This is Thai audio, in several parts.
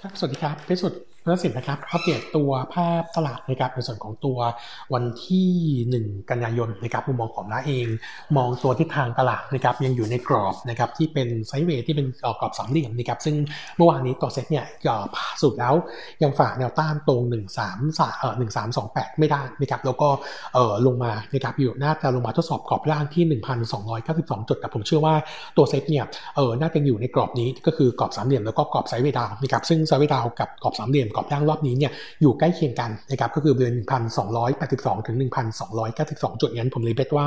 ครับ สวัสดีครับเพชรสุดพนสินนะครับอัปเดตตัวภาพตลาดนะครับในส่วนของตัววันที่ 1 กันยายนนะครับมุมมองของน้าเอง มองตัวทิศทางตลาดนะครับยังอยู่ในกรอบนะครับที่เป็นไซด์เวย์ที่เป็นกรอบสามเหลี่ยมนะครับซึ่งเมื่อวานนี้ตัวเซ็ตเนี่ยสุดแล้วยังฝ่าแนวต้านตรง 1 3 3เอ่อ1 3 2 8 ไม่ได้นะครับแล้วก็เอ่อลงมานะครับอยู่น่าจะลงมาทดสอบกรอบล่างที่ 1,292 จุดแต่ผมเชื่อว่าตัวเซ็ตเนี่ยเออน่าจะอยู่ในกรอบนี้ก็คือกรอบสามเหลี่ยมแล้วก็กรอบ sideway down นะครับซึ่ง sideway down กับกรอบสามเหลี่ยมกรอบล่างรอบนี้เนี่ยอยู่ใกล้เคียงกันนะครับก็คือบริเวณ1,282 ถึง 1,292 จุดงั้นผมเลย bet ว่า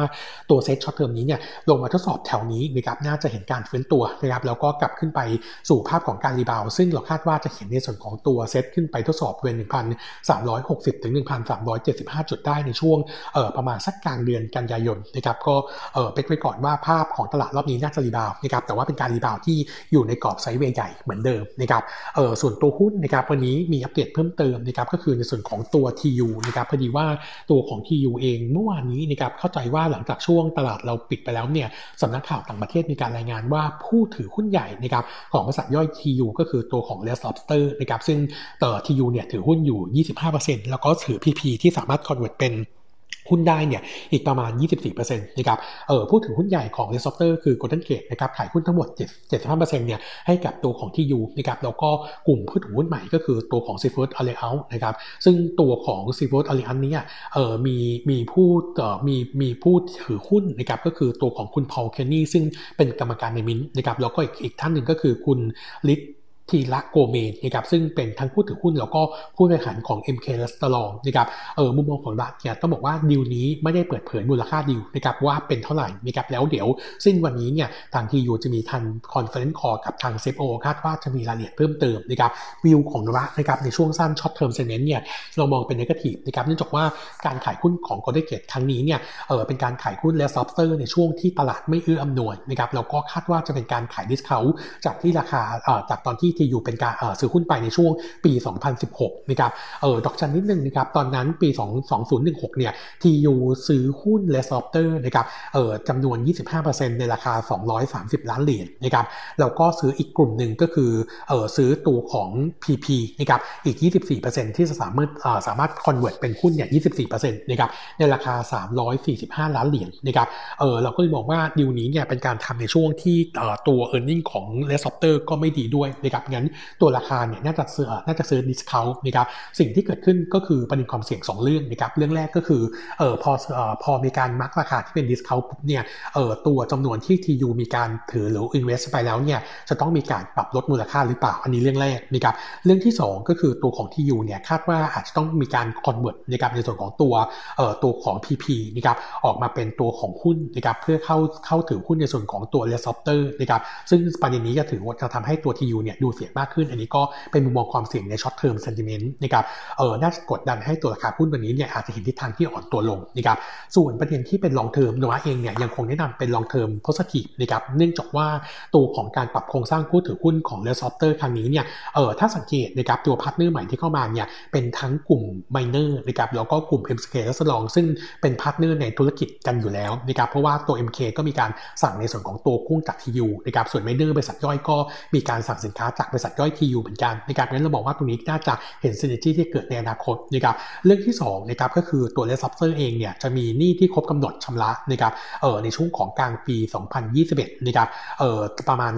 ตัว SET short term นี้เนี่ยลงมาทดสอบแถวนี้นะครับน่าจะเห็นการฟื้นตัวนะครับแล้วก็กลับขึ้นไปสู่ภาพของการ rebound ซึ่งเราคาดว่าจะเห็นในส่วนของตัวเซ็ตขึ้นไปทดสอบบริเวณ1,360 ถึง 1,375 จุดได้ในช่วงเอ่อประมาณสักกลางเดือนกันยายนนะครับก็เอ่อ peg ไว้ก่อนว่าภาพของตลาดรอบนี้น่าจะ rebound นะครับแต่ว่าเป็นการ rebound ที่อยู่ในกรอบ sideway ใหญ่เหมือนเดิมนะครับเออส่วนตัวหุ้นนะครับวันนี้มีอัปเดตเพิ่มเติมนะครับก็คือในส่วนของตัว TU นะครับพอดีว่าตัวของ TU เองเมื่อวานนี้นะครับเข้าใจว่าหลังจากช่วงตลาดเราปิดไปแล้วเนี่ยสำนักข่าวต่างประเทศมีการรายงานว่าผู้ถือหุ้นใหญ่นะครับของบริษัทย่อย TU ก็คือตัวของ Red Lobster นะครับซึ่งต่อ TU เนี่ยถือหุ้นอยู่ 25%แล้วก็ถือ PP ที่สามารถ convert เป็น หุ้นได้เนี่ยอีกประมาณ 24%นะครับ เออพูดถึงหุ้นใหญ่ของ r e s o f t e r คือ Golden Gate นะครับขายหุ้นทั้งหมด 75%เนี่ยให้กับตัวของทียูนะครับแล้วก็กลุ่มผู้ถือหุ้นใหม่ก็คือตัวของ Seafood Alliance นะครับซึ่งตัวของ Seafood Alliance เนี่ยเออมีมีผู้เออมีมีผู้ถือหุ้นนะครับก็คือตัวของคุณพอลเคนนี่ซึ่งเป็นกรรมการในมินนะครับแล้วก็อีกอีกท่านหนึ่งก็คือคุณฤทธิ์ ธีระโกเมนนะครับซึ่งเป็นทั้งผู้ถือหุ้นแล้วก็ผู้บริหารของ MK r e s t a u r a n t นะครับเออมุมมองของโนมูระเนี่ยต้องบอกว่าดีลนี้ไม่ได้เปิดเผยมูลค่าดีลนะครับว่าเป็นเท่าไหร่นะครับแล้วเดี๋ยว สิ้นวันนี้เนี่ยทาง TU จะมีทำ conference call กับทาง CFO คาดว่าจะมีรายละเอียดเพิ่มเติมนะครับวิวของรัฐนะครับในช่วงสั้น short term sentiment เนี่ยเรามองเป็น negative นะครับเนื่องจากว่าการขายหุ้นของ Golden Gate ครั้งนี้เนี่ยเออเป็นการขายหุ้น Red Lobster ในช่วงที่ตลาดไม่เอื้ออำนวยนะครับแล้วก็คาดว่าจะเป็นการขาย discountจากที่ราคาเอ่จากตอนที่ TU เป็นการซื้อหุ้นไปในช่วงปี 2016 นะครับเออดอกจันนิดนึงนะครับตอนนั้นปี 2016 เนี่ย TU ซื้อหุ้น Red Lobster นะครับเออจำนวน 25%ในราคา 230 ล้านเหรียญนะครับแล้วก็ซื้ออีกกลุ่มหนึ่งก็คือเออซื้อตัวของ PP นะครับอีก 24%ที่สามารถสามารถ convert เป็นหุ้นเนี่ย 24%นะครับในราคา 345 ล้านเหรียญนะครับเออเราก็เลยมองว่าดีลนี้เนี่ยเป็นการทำในช่วงที่ตัว e a r n i n g ของ Red Lobster ก็ไม่ดีด้วยนะครับงั้นตัวราคาเนี่ยน่าจะซื้อน่าจะซื้อ discount นะครับสิ่งที่เกิดขึ้นก็คือประเด็นความเสี่ยง 2 เรื่องนะครับเรื่องแรกก็คือเออพอเออพอมีการ mark ราคาที่เป็น discount ปุ๊บเนี่ยเออตัวจำนวนที่ TU มีการถือหรือ invest ไปแล้วเนี่ยจะต้องมีการปรับลดมูลค่าหรือเปล่าอันนี้เรื่องแรกนะครับเรื่องที่ 2 ก็คือตัวของ TU เนี่ยคาดว่าอาจจะต้องมีการ convert นะครับในส่วนของตัวเอ่อตัวของ PP นะครับออกมาเป็นตัวของหุ้นนะครับเพื่อเข้าเข้าถือหุ้นในส่วนของตัว Red Lobster นะครับซึ่งประเด็นนี้จะถือว่าจะทำให้ตัว TU เนี่ยดูเสี่ยงมากขึ้น อันนี้ก็เป็นมุมมองความเสี่ยงใน short term sentiment นะครับเออน่าจะกดดันให้ตัวราคาหุ้นวันนี้เนี่ยอาจจะเห็นทิศทางที่อ่อนตัวลงนะครับส่วนประเด็นที่เป็น long term โนมูระเองเนี่ยยังคงแนะนำเป็น long term positive นะครับเนื่องจากว่าตัวของการปรับโครงสร้างผู้ถือหุ้นของ Red Lobster ครั้งนี้เนี่ยเออถ้าสังเกตนะครับตัว partner ใหม่ที่เข้ามาเนี่ยเป็นทั้งกลุ่มไมเนอร์นะครับแล้วก็กลุ่ม MSK และสลองซึ่งเป็น partner ในธุรกิจกันอยู่แล้วนะครับเพราะว่าตัว MK ก็มีการสั่งในส่วนของตัวกุ้งจาก TU นะครับส่วนไมเนอร์บริษัทย่อยก็มีการสั่งสินค้าจากบริษัทย่อย TU เหมือนกันนะครับงั้นเราบอกว่าตรงนี้น่าจะเห็น synergy ที่เกิดในอนาคตนะครับเรื่องที่2นะครับก็คือตัว Red Lobster เองเนี่ยจะมีหนี้ที่ครบกำหนดชำระนะครับเออในช่วงของกลางปี 2021นะครับเออประมาณ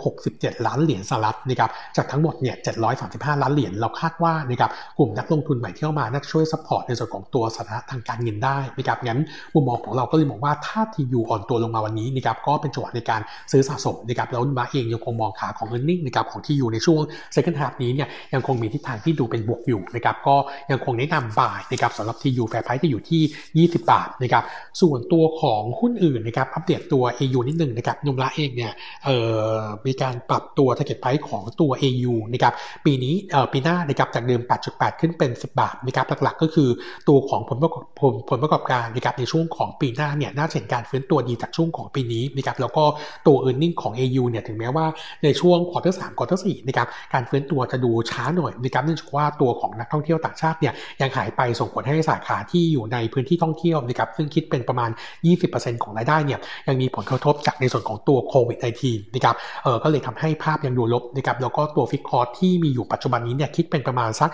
367 ล้านเหรียญสหรัฐนะครับจากทั้งหมดเนี่ย735 ล้านเหรียญเราคาดว่านะครับกลุ่มนักลงทุนใหม่ที่เข้ามาน่าช่วย support ในส่วนของตัวสถานะทางการเงินได้นะครับงั้นมุมมองของเราก็เลยมองว่าถ้า TU อ่อนตัวลงมาวันนี้นะครับก็เป็นจังหวะในการซื้อสะสมนะครับโนมูระเองยังคงมองขาของ e a r n i n g นะครับของ TU ในช่วง second half นี้เนี่ยยังคงมีทิศทางที่ดูเป็นบวกอยู่นะครับก็ยังคงแนะนำ buy นะครับสำหรับที่อยู่ fair price จะอยู่ที่ 20 บาทนะครับส่วนตัวของหุ้นอื่นนะครับอัปเดตตัว AU นิดหนึ่งนะครับโนมูระเองเนี่ยเอ่อมีการปรับตัว target price ของตัว AU นะครับปีนี้เอ่อปีหน้านะครับจากเดิม 8.8 ขึ้นเป็น 10 บาทนะครับหลักๆก็คือตัวของผลประกอบผลผลประกอบการนะครับในช่วงของปีหน้าเนี่ยน่าจะเห็นการฟื้นตัวดีจากช่วงของปีนี้นะครับแล้วก็ตัว e a r n i n g ของ AU เนี่ยถึงแม้ว่าในช่วง quarter สามกับ quarter สี่นะครับการฟื้นตัวจะดูช้าหน่อยนะครับเนื่องจากว่าตัวของนักท่องเที่ยวต่างชาติเนี่ยยังหายไปส่งผลให้สาขาที่อยู่ในพื้นที่ท่องเที่ยวนะครับซึ่งคิดเป็นประมาณ 20%ของรายได้เนี่ยยังมีผลกระทบจากในส่วนของตัวโควิด -19 นะครับเออก็เลยทำให้ภาพยังดูลบนะครับแล้วก็ตัวฟิกคอร์ที่มีอยู่ปัจจุบันนี้เนี่ยคิดเป็นประมาณสัก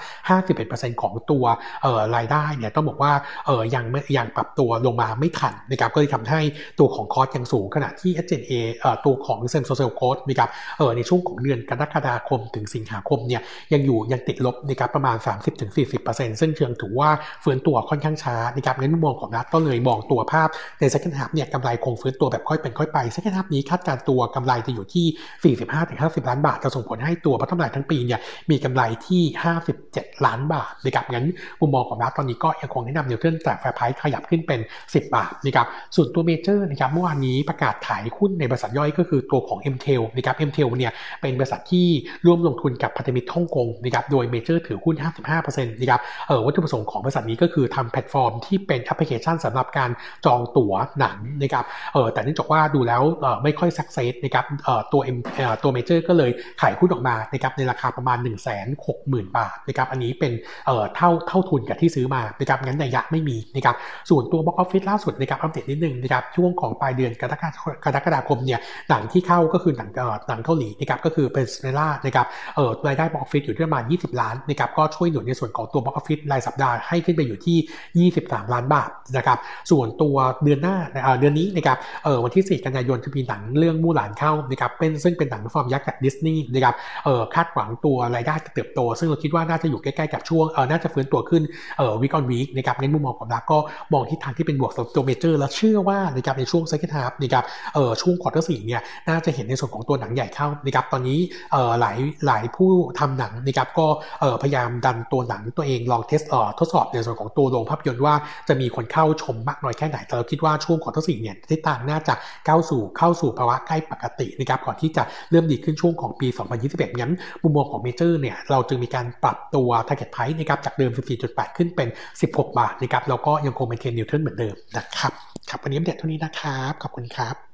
51%ของตัวเออรายได้เนี่ยต้องบอกว่าเออยังยังปรับตัวลงมาไม่ทันนะครับก็เลยทำให้ตัวของคอร์สยังสูงขณะที่ s อ a เออตัวของ same store sales growth นะครับเออในช่วงของเดือนกรกฎาคมถึงสิงหาคมเนี่ยยังอยู่ยังติดลบนะครับประมาณ 30-40%ซึ่งเชิงถือว่าฟื้นตัวค่อนข้างช้านะครับในมุมมองของโนมูระก็เลยมองตัวภาพใน second half เนี่ยกำไรคงฟื้นตัวแบบค่อยเป็นค่อยไป second half นี้คาดการตัวกำไรจะอยู่ที่ 45-50 ล้านบาทจะส่งผลให้ตัวพัฒนาทั้งปีเนี่ยมีกำไรที่ 57 ล้านบาทนะครับงั้นมุมมองของโนมูระตอนนี้ก็ยังคงแนะนำ neutral แต่ fair price ขยับขึ้นเป็น 10 บาทนะครับส่วนตัวเมเจอร์นะครับเมื่อวานนี้ประกาศขายหุ้นในบริษัทย่อยก็คือตัวของ m t e l นะครับ m t e l เนี่ยเป็นบริษัทที่ร่วมลงทุนกับพันธมิตรฮ่องกงนะครับโดยเมเจอร์ถือหุ้น 55%นะครับเออวัตถุประสงค์ของบริษัทนี้ก็คือทำแพลตฟอร์มที่เป็นแอปพลิเคชันสำหรับการจองตั๋วหนังนะครับเออแต่เนื่องจากว่าดูแล้วเออไม่ค่อย success นะครับเออตัวเอ็มเออตัวเมเจอร์ก็เลยขายหุ้นออกมานะครับในราคาประมาณ 1 6 0 0 0 0 บาทนะครับอันนี้เป็นเออเท่าเท่าทุนกับที่ซื้อมานะครับงั้นนัยยะไม่มีนะครับส่วนตัว box office ล่าสุดนะครับอัปเดตนิดนึงนะครับช่วงของปลายเดือนกรกฎาคมเนี่ยหนังที่เข้าก็คือหนังเออหนังเกาหลีนะครับก็คือ Peninsula นะครับเออรายได้ box office อยู่ที่ประมาณ 20 ล้านนะครับก็ช่วยหนุนในส่วนของตัว box office รายสัปดาห์ให้ขึ้นไปอยู่ที่ 23 ล้านบาทนะครับส่วนตัวเดือนหน้าเดือนนี้นะครับเออวันที่ 4 กันยายนจะมีหนังเรื่องมู่หลานเข้านะครับเป็นซึ่งเป็นหนังฟอร์มยักษ์จากดิสนีย์นะครับเออคาดหวังตัวรายได้จะเติบโต ซึ่งเราคิดว่าน่าจะอยู่ใกล้ๆกับช่วงเออน่าจะฟื้นตัวขึ้นเออ week on week นะครับในมุมมองของเราก็มองทิศทางที่เป็นบวกสำหรับตัวเมเจอร์และเชื่อว่านะครับในช่วง second half นะครับเออช่วง quarter สี่เนี่ยน่าจะเห็นในส่วนของตัวหนังใหญ่เข้านะครับตอนนี้หลายหลายผู้ทำหนังนะครับก็เออพยายามดันตัวหนังตัวเองลอง test เออทดสอบในส่วนของตัวโรงภาพยนตร์ว่าจะมีคนเข้าชมมากน้อยแค่ไหนแต่เราคิดว่าช่วง quarter สี่เนี่ยทิศทางน่าจะเข้าสู่เข้าสู่ภาวะใกล้ปกตินะครับก่อนที่จะเริ่มดีขึ้นช่วงของปี 2021งั้นมุมมองของเมเจอร์เนี่ยเราจึงมีการปรับตัว target price นะครับจากเดิม 14.8 ขึ้นเป็น 16 บาทนะครับแล้วก็ยังคงเป็น maintain neutral เหมือนเดิมนะครับครับวันนี้อัปเดเท่านี้นะครับขอบคุณครับ